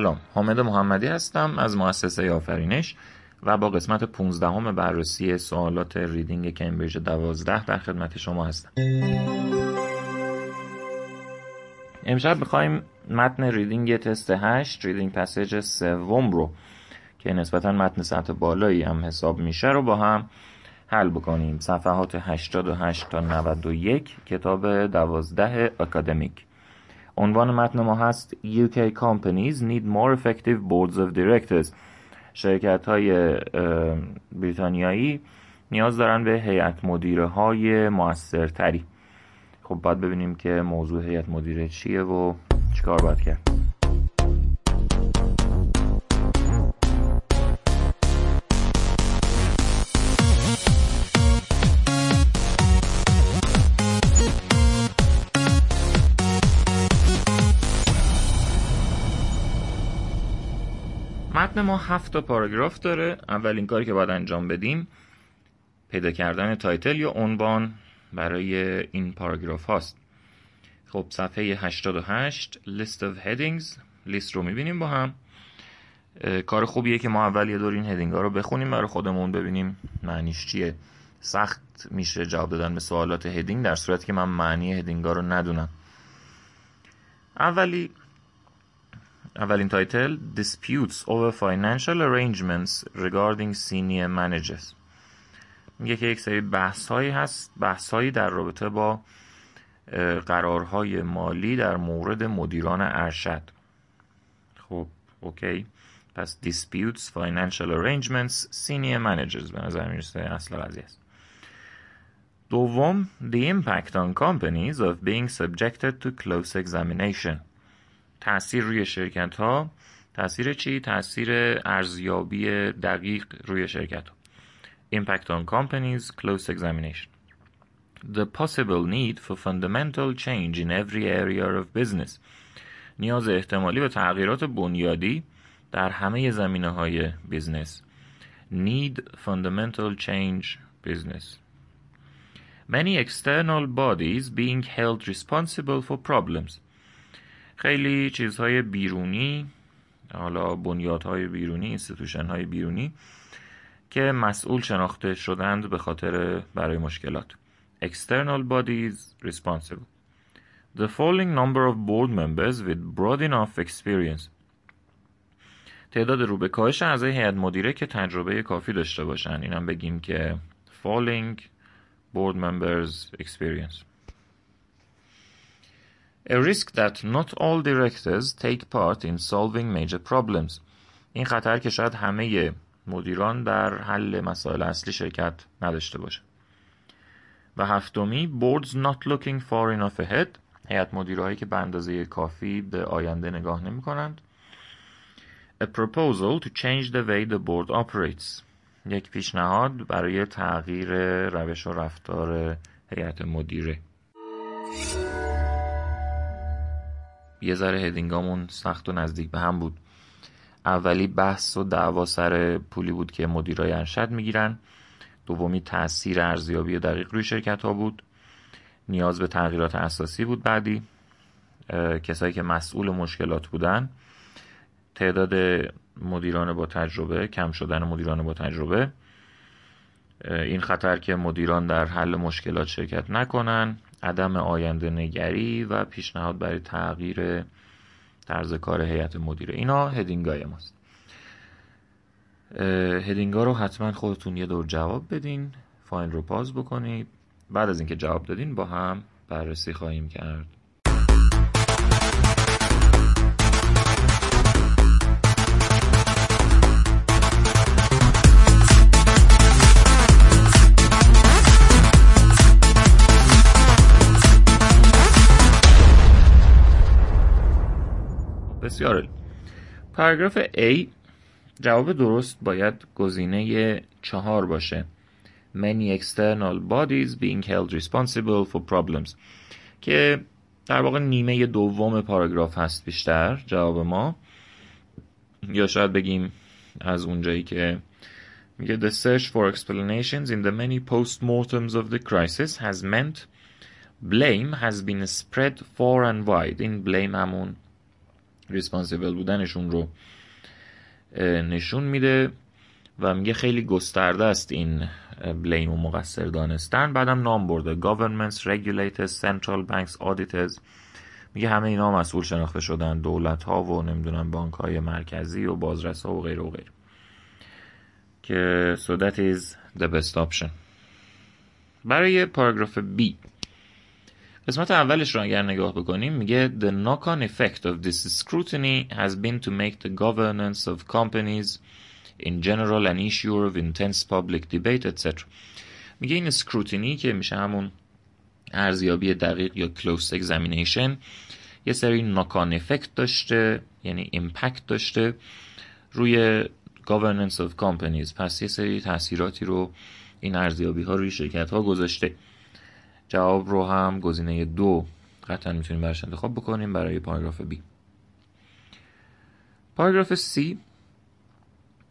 سلام. حامد محمدی هستم از مؤسسه آفرینش و با قسمت 15 هم بررسی سوالات reading کمبریج 12 در خدمت شما هستم. امشب می‌خوایم متن reading تست 8 reading passage سوم رو که نسبتا متن سطح بالایی هم حساب میشه رو با هم حل بکنیم. صفحات 88 تا 91 کتاب 12 اکادمیک. عنوان متن ما هست UK companies need more effective boards of directors. شرکت های بریتانیایی نیاز دارن به هیئت مدیره های موثرتری. خب باید ببینیم که موضوع هیئت مدیره چیه و چیکار باید کرد. متن ما هفت تا پاراگراف داره. اولین کاری که باید انجام بدیم پیدا کردن title یا عنوان برای این پاراگراف هاست. خب صفحه 88 list of headings. لیست رو می‌بینیم با هم. کار خوبیه که ما اول یه دور این heading ها رو بخونیم برای خودمون ببینیم معنیش چیه. سخت میشه جواب دادن به سوالات heading در صورتی که من معنی heading ها رو ندونم. اولی اولین title Disputes over financial arrangements regarding senior managers میگه که یک سری بحث هایی هست بحث هایی در رابطه با قرارهای مالی در مورد مدیران ارشد خب اوکی پس disputes financial arrangements senior managers به نظر می‌رسه اصل قضیه است دوم the impact on companies of being subjected to close examination تاثیر روی شرکت ها تاثیر چی؟ تاثیر ارزیابی دقیق روی شرکت ها Impact on companies close examination The possible need for fundamental change in every area of business نیاز احتمالی به تغییرات بنیادی در همه زمینه های بیزنس Need fundamental change business Many external bodies being held responsible for problems خیلی چیزهای بیرونی حالا بنیادهای بیرونی اینستیتوشن های بیرونی که مسئول شناخته شدند به خاطر برای مشکلات. External bodies responsible. The following number of board members with broad enough experience. تعداد رو به کاهش اعضای هیئت مدیره که تجربه کافی داشته باشن. اینم بگیم که falling board members experience. A risk that not all directors take part in solving major problems. این خطر که شاید همه مدیران در حل مسائل اصلی شرکت نداشته باشه. و هفتمی boards not looking far enough ahead هیئت مدیرهایی که به اندازه کافی به آینده نگاه نمی کنند. A proposal to change the way the board operates یک پیشنهاد برای تغییر روش و رفتار هیئت مدیره یه ذره هدینگامون سخت و نزدیک به هم بود. اولی بحث و دعوا سر پولی بود که مدیرای ارشد می‌گیرن. دومی تاثیر ارزیابی دقیق روی شرکت ها بود. نیاز به تغییرات اساسی بود بعدی. کسایی که مسئول مشکلات بودن. تعداد مدیران با تجربه کم شدن مدیران با تجربه. این خطر که مدیران در حل مشکلات شرکت نکنن. عدم آینده نگری و پیشنهاد برای تغییر طرز کار هیئت مدیره. اینا هدینگای ماست. هدینگا رو حتما خودتون یه دور جواب بدین فایل رو پاز بکنید. بعد از اینکه جواب دادین با هم بررسی خواهیم کرد. بسیار پاراگراف A جواب درست باید گزینه چهار باشه many external bodies being held responsible for problems که در واقع نیمه دوم پاراگراف هست بیشتر جواب ما یا شاید بگیم از اونجایی که میگه the search for explanations in the many post-mortems of the crisis has meant blame has been spread far and wide این blame همون ریسپانسیبل بودنشون رو نشون میده و میگه خیلی گسترده است این بلیم و مقصر دانستن. بعدم نام برده. Governments, regulators, central banks, auditors. میگه همه اینا مسئول شناخته شدن. دولت ها و نمی‌دونم بانک های مرکزی و بازرس ها و غیره و غیره. که so that is the best option. برای پاراگراف B. قسمت اولش رو اگر نگاه بکنیم میگه The knock-on effect of this scrutiny has been to make the governance of companies in general an issue of intense public debate etc. میگه این scrutiny که میشه همون ارزیابی دقیق یا close examination یه سری ناکان افکت داشته یعنی ایمپکت داشته روی governance of companies پس یه سری تاثیراتی رو این ارزیابی ها روی شرکت ها گذاشته جواب رو هم گزینه دو قطعا می‌تونیم برش انتخاب بکنیم برای پاراگراف B پاراگراف C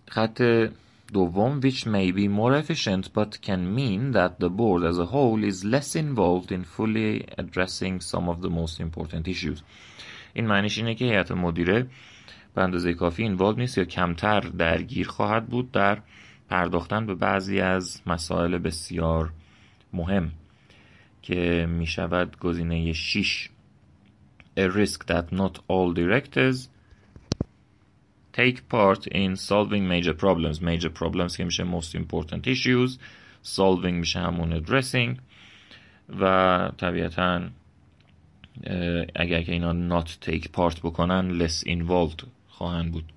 خط دوم which may be more efficient but can mean that the board as a whole is less involved in fully addressing some of the most important issues. این معنیش اینه که هیئت مدیره به اندازه کافی اینوالو نیست یا کمتر درگیر خواهد بود در پرداختن به بعضی از مسائل بسیار مهم. که می شود گزینه 6 A risk that not all directors take part in solving major problems major problems که میشه most important issues solving میشه همون addressing و طبیعتا اگر که اینا not take part بکنن less involved خواهند بود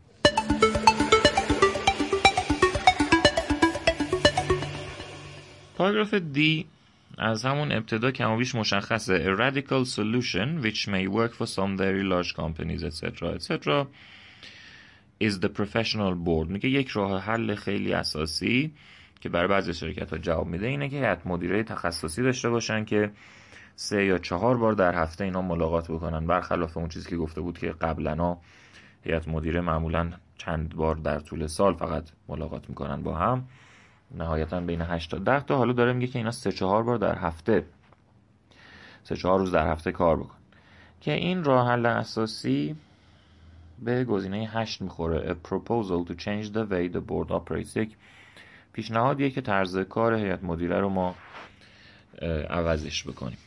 پاراگراف D از همون ابتدا کمابیش مشخصه. A radical solution which may work for some very large companies etc etc is the professional board. میگه یک راه حل خیلی اساسی که برای بعضی شرکت ها جواب میده اینه که هیئت مدیره تخصصی داشته باشن که سه یا چهار بار در هفته اینا ملاقات بکنن. برخلاف اون چیزی که گفته بود که قبلا هیئت مدیره معمولا چند بار در طول سال فقط ملاقات می‌کنن با هم. نهایتا بین 8 تا 10 تا. حالا داره میگه که اینا سه چهار بار در هفته سه چهار روز در هفته کار بکن. که این راه حل اساسی به گزینه 8 می‌خوره. A proposal to change the way the board operates. یک پیشنهادیه که طرز کار هیئت مدیره رو ما عوضش بکنیم.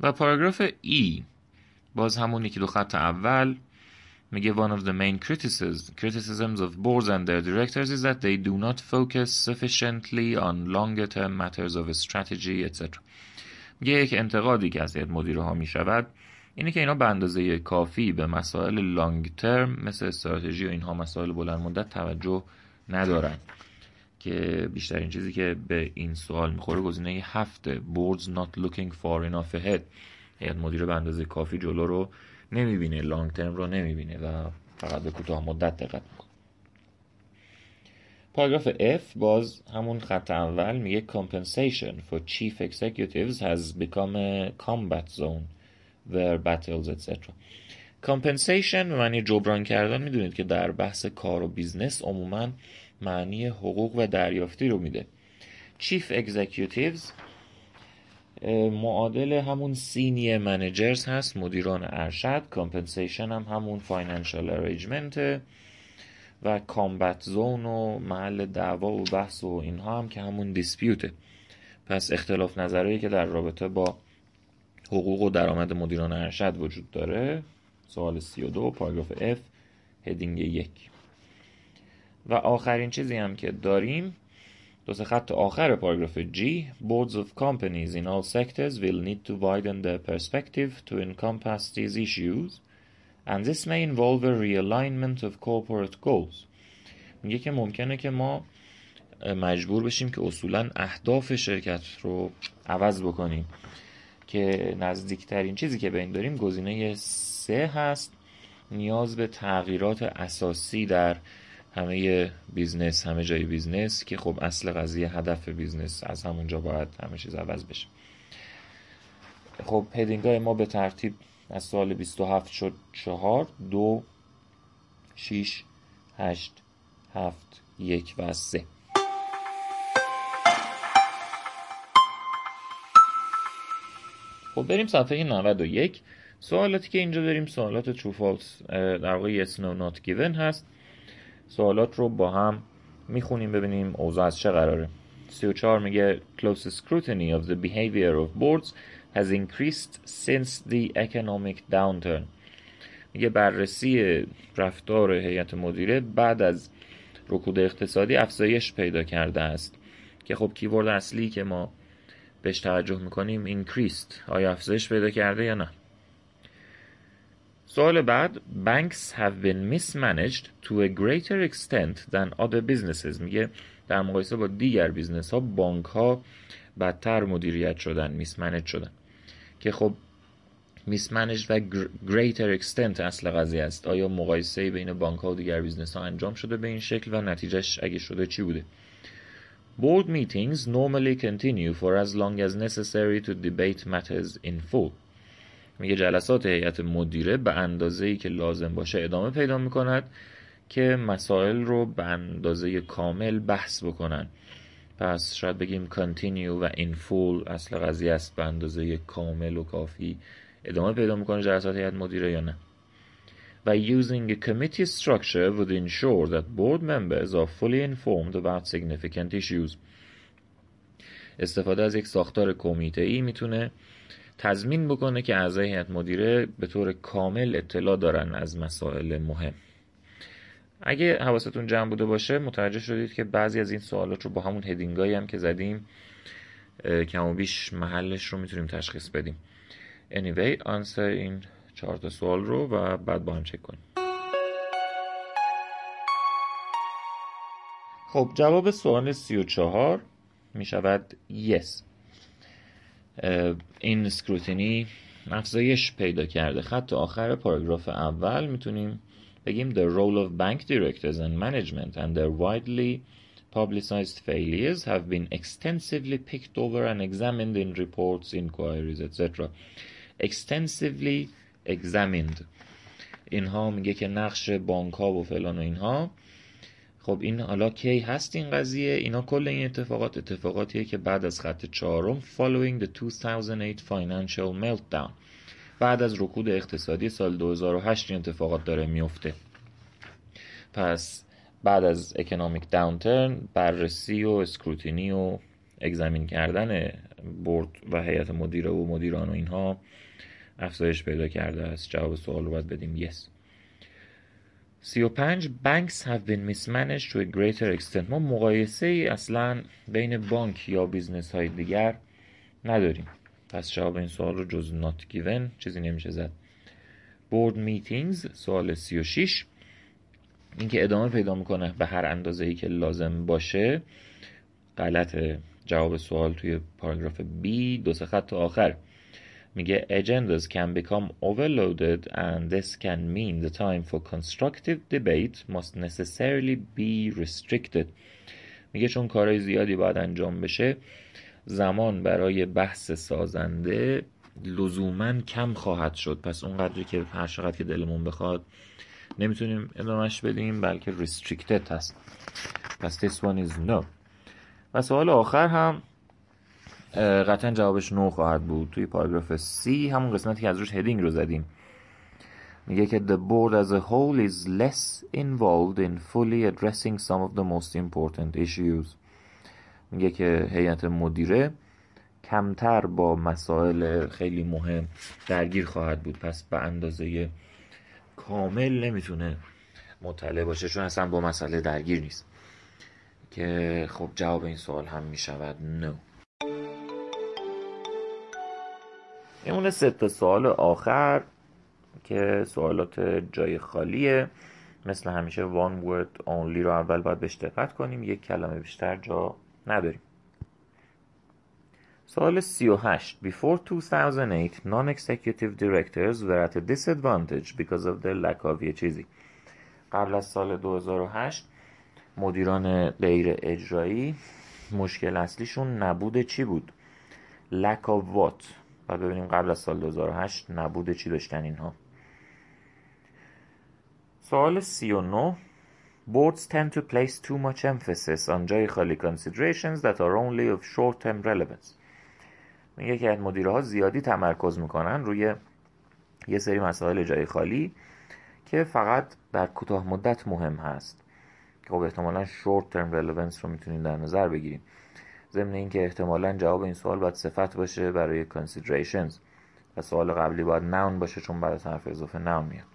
و پاراگراف E باز همون یکی دو خط اول. میگه one of the main criticisms, criticisms of boards and their directors is that they do not focus sufficiently on longer term matters of strategy etc. میگه یک انتقادی که از مدیره ها می‌شود اینه که اینا به اندازه کافی به مسائل لانگ ترم مثل استراتژی و اینها مسائل بلند مدت توجه ندارن. که بیشترین چیزی که به این سوال می‌خوره گزینه هفته. Boards not looking far enough ahead. یعنی مدیر به اندازه کافی جلو رو نمی‌بینه. long term رو نمی‌بینه و فقط به کوتاه مدت دقت می‌کنه. پاراگراف F باز همون خط اول میگه compensation for chief executives has become a combat zone where battles etc. compensation معنی جبران کردن. می‌دونید که در بحث کار و business عموما معنی حقوق و دریافتی رو میده. Chief executives معادل همون senior managers هست مدیران ارشد compensation هم همون financial arrangement و combat zone و محل دعوا و بحث و اینها هم که همون dispute ه پس اختلاف نظری که در رابطه با حقوق و درآمد مدیران ارشد وجود داره. سوال 32 پاراگراف F heading یک. و آخرین چیزی هم که داریم دو خط آخر پاراگراف G boards of companies in all sectors will need to widen their perspective to encompass these issues and this may involve a realignment of corporate goals میگه که ممکنه که ما مجبور بشیم که اصولا اهداف شرکت رو عوض بکنیم که نزدیکترین چیزی که به این داریم گزینه سه هست نیاز به تغییرات اساسی در همه business همه جای business که خب اصل قضیه هدف business از همونجا باید همه چیز عوض بشه. خب heading های ما به ترتیب از سوال 27 شد 4 2 6 8 7 1 و 3 خب بریم صفحه 91 سوالاتی که اینجا داریم سوالات true false در واقع yes no not given هست. سوالات رو با هم می‌خونیم ببینیم اوضاع از چه قراره. 34 میگه close scrutiny of the behavior of boards has increased since the economic downturn. میگه بررسی رفتار هیئت مدیره بعد از رکود اقتصادی افزایش پیدا کرده است. که خب keyword اصلی که ما بهش توجه می‌کنیم increased. آیا افزایش پیدا کرده یا نه؟ سوال بعد banks have been mismanaged to a greater extent than other businesses. میگه در مقایسه با دیگر business ها بانک ها بدتر مدیریت شدن mismanage شدن. که خب mismanage و greater extent اصل قضیه است. آیا مقایسه بین بانک ها و دیگر business ها انجام شده به این شکل و نتیجهش اگه شده چی بوده؟ Board meetings normally continue for as long as necessary to debate matters in full. میگه جلسات هیئت مدیره به اندازه ای که لازم باشه ادامه پیدا می‌کند که مسائل رو به اندازه کامل بحث بکنن. پس شاید بگیم continue و in full اصل قضیه است به اندازه کامل و کافی ادامه پیدا می‌کنه جلسات هیئت مدیره یا نه. و using a committee structure would ensure that board members are fully informed about significant issues. استفاده از یک ساختار کمیته ای می‌تونه تضمین بکنه که اعضای هیئت مدیره به طور کامل اطلاع دارن از مسائل مهم. اگه حواستون جمع بوده باشه متوجه شدید که بعضی از این سوالات رو با همون هدینگایی هم که زدیم کم و بیش محلش رو می‌تونیم تشخیص بدیم. Anyway answer این چهار تا سوال رو و بعد با هم چک کنیم. خب جواب سوال سی و چهار می شود yes. این اسکروتینی افزایش پیدا کرده خط آخر پاراگراف اول می‌تونیم بگیم the role of bank directors and management and their widely publicized failures have been extensively picked over and examined in reports, inquiries, etc. extensively examined اینها میگه که نقش بانک ها و فلان و اینها خب این حالا کی هست این قضیه؟ اینا کل این اتفاقات اتفاقاتیه که بعد از خط چهارم following the 2008 financial meltdown. بعد از رکود اقتصادی سال 2008 این اتفاقات داره میفته. پس بعد از اکونومیک داونترن بررسی و اسکروتینی و اگزمین کردن بورد و هیئت مدیره و مدیران و اینها افزایش پیدا کرده است. جواب سوال رو باید بدیم. Yes. 35 banks have been mismanaged to a greater extent. ما مقایسه ای اصلا بین بانک یا business های دیگر نداریم. پس جواب این سوال رو جز not given چیزی نمیشه زد. Board meetings سوال 36 اینکه ادامه پیدا می‌کنه به هر اندازه ای که لازم باشه. غلط جواب سوال توی پاراگراف B دو سه خط آخر. میگه agendas can become overloaded and this can mean the time for constructive debate must necessarily be restricted. میگه چون کارهای زیادی باید انجام بشه زمان برای بحث سازنده لزوما کم خواهد شد. پس اونقدری که هر چقدر که دلمون بخواد نمی‌تونیم ادامهش بدیم بلکه restricted هست پس this one is no. و سوال آخر هم قطعا جوابش نو خواهد بود. توی پاراگراف C همون قسمتی که از روش هدینگ رو زدیم. میگه که the board as a whole is less involved in fully addressing some of the most important issues. میگه که هیئت مدیره کمتر با مسائل خیلی مهم درگیر خواهد بود. پس به اندازه کامل نمی‌تونه مطلع باشه چون اصلا با مسئله درگیر نیست. که خب جواب این سوال هم می‌شود نو میمونه سه تا سوال آخر که سوالات جای خالیه. مثل همیشه one word only رو اول باید بهش دقت کنیم. یک کلمه بیشتر جا نداریم. سوال 38 Before 2008 non-executive directors were at a disadvantage because of their lack of یه چیزی. قبل از سال 2008 مدیران غیر اجرایی مشکل اصلیشون نبود چی بود؟ Lack of what? و ببینیم قبل از سال 2008 نبود چی داشتن اینها. سوال 39 Boards tend to place too much emphasis on جای خالی considerations that are only of short-term relevance. میگه که مدیرها زیادی تمرکز می‌کنن روی یه سری مسائل جای خالی که فقط در کوتاه مدت مهم هست. خب احتمالا شورت ترم رلوونس رو می‌تونیم در نظر بگیریم ضمن اینکه احتمالا جواب این سوال باید صفت باشه برای considerations. و سوال قبلی باید noun باشه چون بعد حرف اضافه noun میاد.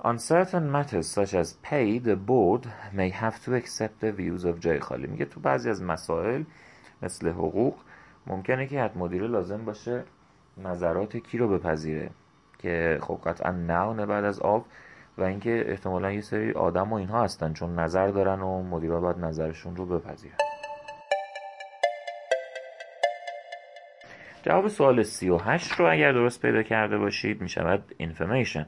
On certain matters such as pay, the board may have to accept the views of جای خالی. میگه تو بعضی از مسائل مثل حقوق ممکنه که حد مدیره لازم باشه نظرات کی رو بپذیره. که خب قطعا نونه بعد از آب و اینکه احتمالا یه سری آدم و اینها هستن چون نظر دارن و مدیرا باید نظرشون رو بپذیرن. جواب سوال 38 رو اگر درست پیدا کرده باشید می شود information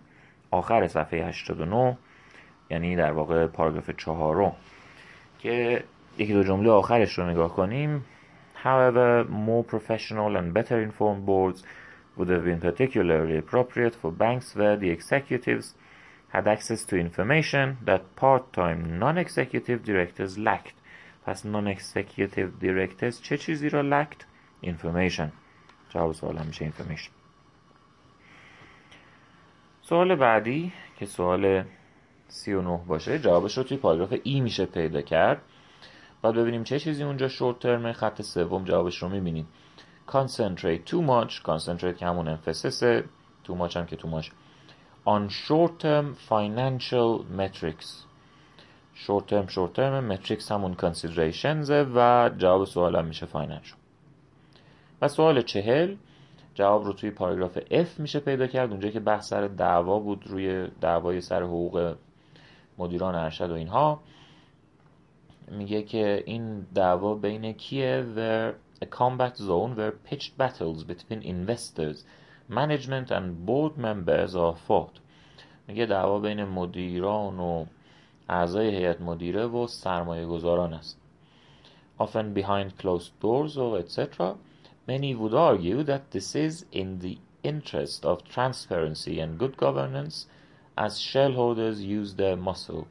آخر صفحه 89 یعنی در واقع پاراگراف چهارم که یکی دو جمله آخرش رو نگاه کنیم However, more professional and better informed boards would have been particularly appropriate for banks where the executives had access to information that part-time non-executive directors lacked. پس non-executive directors چه چیزی را lacked؟ information. جواب سوال همیشه information. سوال بعدی که سوال 39 باشه جوابش رو توی پاراگراف ای میشه پیدا کرد. بعد ببینیم چه چیزی اونجا شورت ترمه خط سوم جوابش رو می‌بینیم. Concentrate too much concentrate که همون emphasis too much هم که too much. On short term financial metrics. Short term short term metrics همون considerations و جواب سوال هم میشه financial و سوال چهل جواب رو توی پاراگراف F میشه پیدا کرد اونجا که بحث سر دعوا بود روی دعوای سر حقوق مدیران ارشد و اینها. میگه که این دعوا بین کیه؟ Where a combat zone where pitched battles between investors management and board members are fought. میگه دعوا بین مدیران و اعضای هیئت مدیره و سرمایه گذاران است. Often behind closed doors or etc many would argue that this is in the interest of transparency and good governance as shareholders use their muscle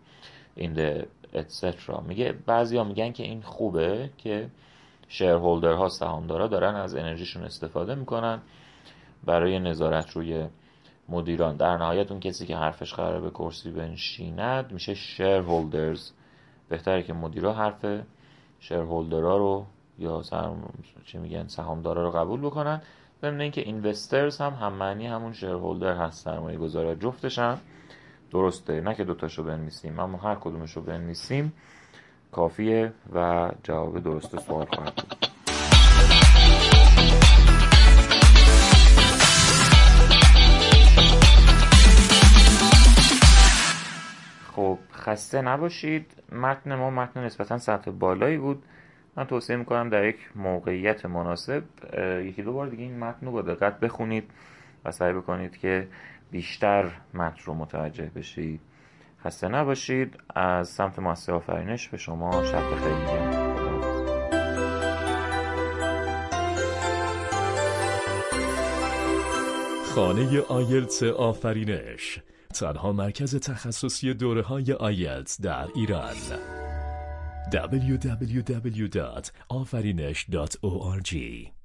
in the etc میگه بعضیا میگن که این خوبه که شیرهولدر ها سهامدارا دارن از انرژیشون استفاده می‌کنن برای نظارت روی مدیران. در نهایت اون کسی که حرفش قراره به کرسی بنشیند میشه شیرهولدرز بهتره که مدیرا حرف شیرهولدرها رو یا سرم... چی میگن سهامدارا رو قبول بکنن. ضمن اینکه اینوسترز هم هم معنی همون شیرهولدر هست سرمایه گذار جفتش هم درسته. نه که دوتاشو بنویسیم اما هر کدومش رو بنویسیم کافیه و جواب درست سوال خواهد بود. خب خسته نباشید. متن ما متن نسبتا سطح بالایی بود. من توصیه می‌کنم در یک موقعیت مناسب یکی دو بار دیگه این متن رو با دقت بخونید و سعی بکنید که بیشتر متن رو متوجه بشید. خسته نباشید. از سمت مؤسسه آفرینش به شما شب بخیر. میگم خانه آیلتس آفرینش تنها مرکز تخصصی دوره های آیلتس در ایران. www.afarinesh.org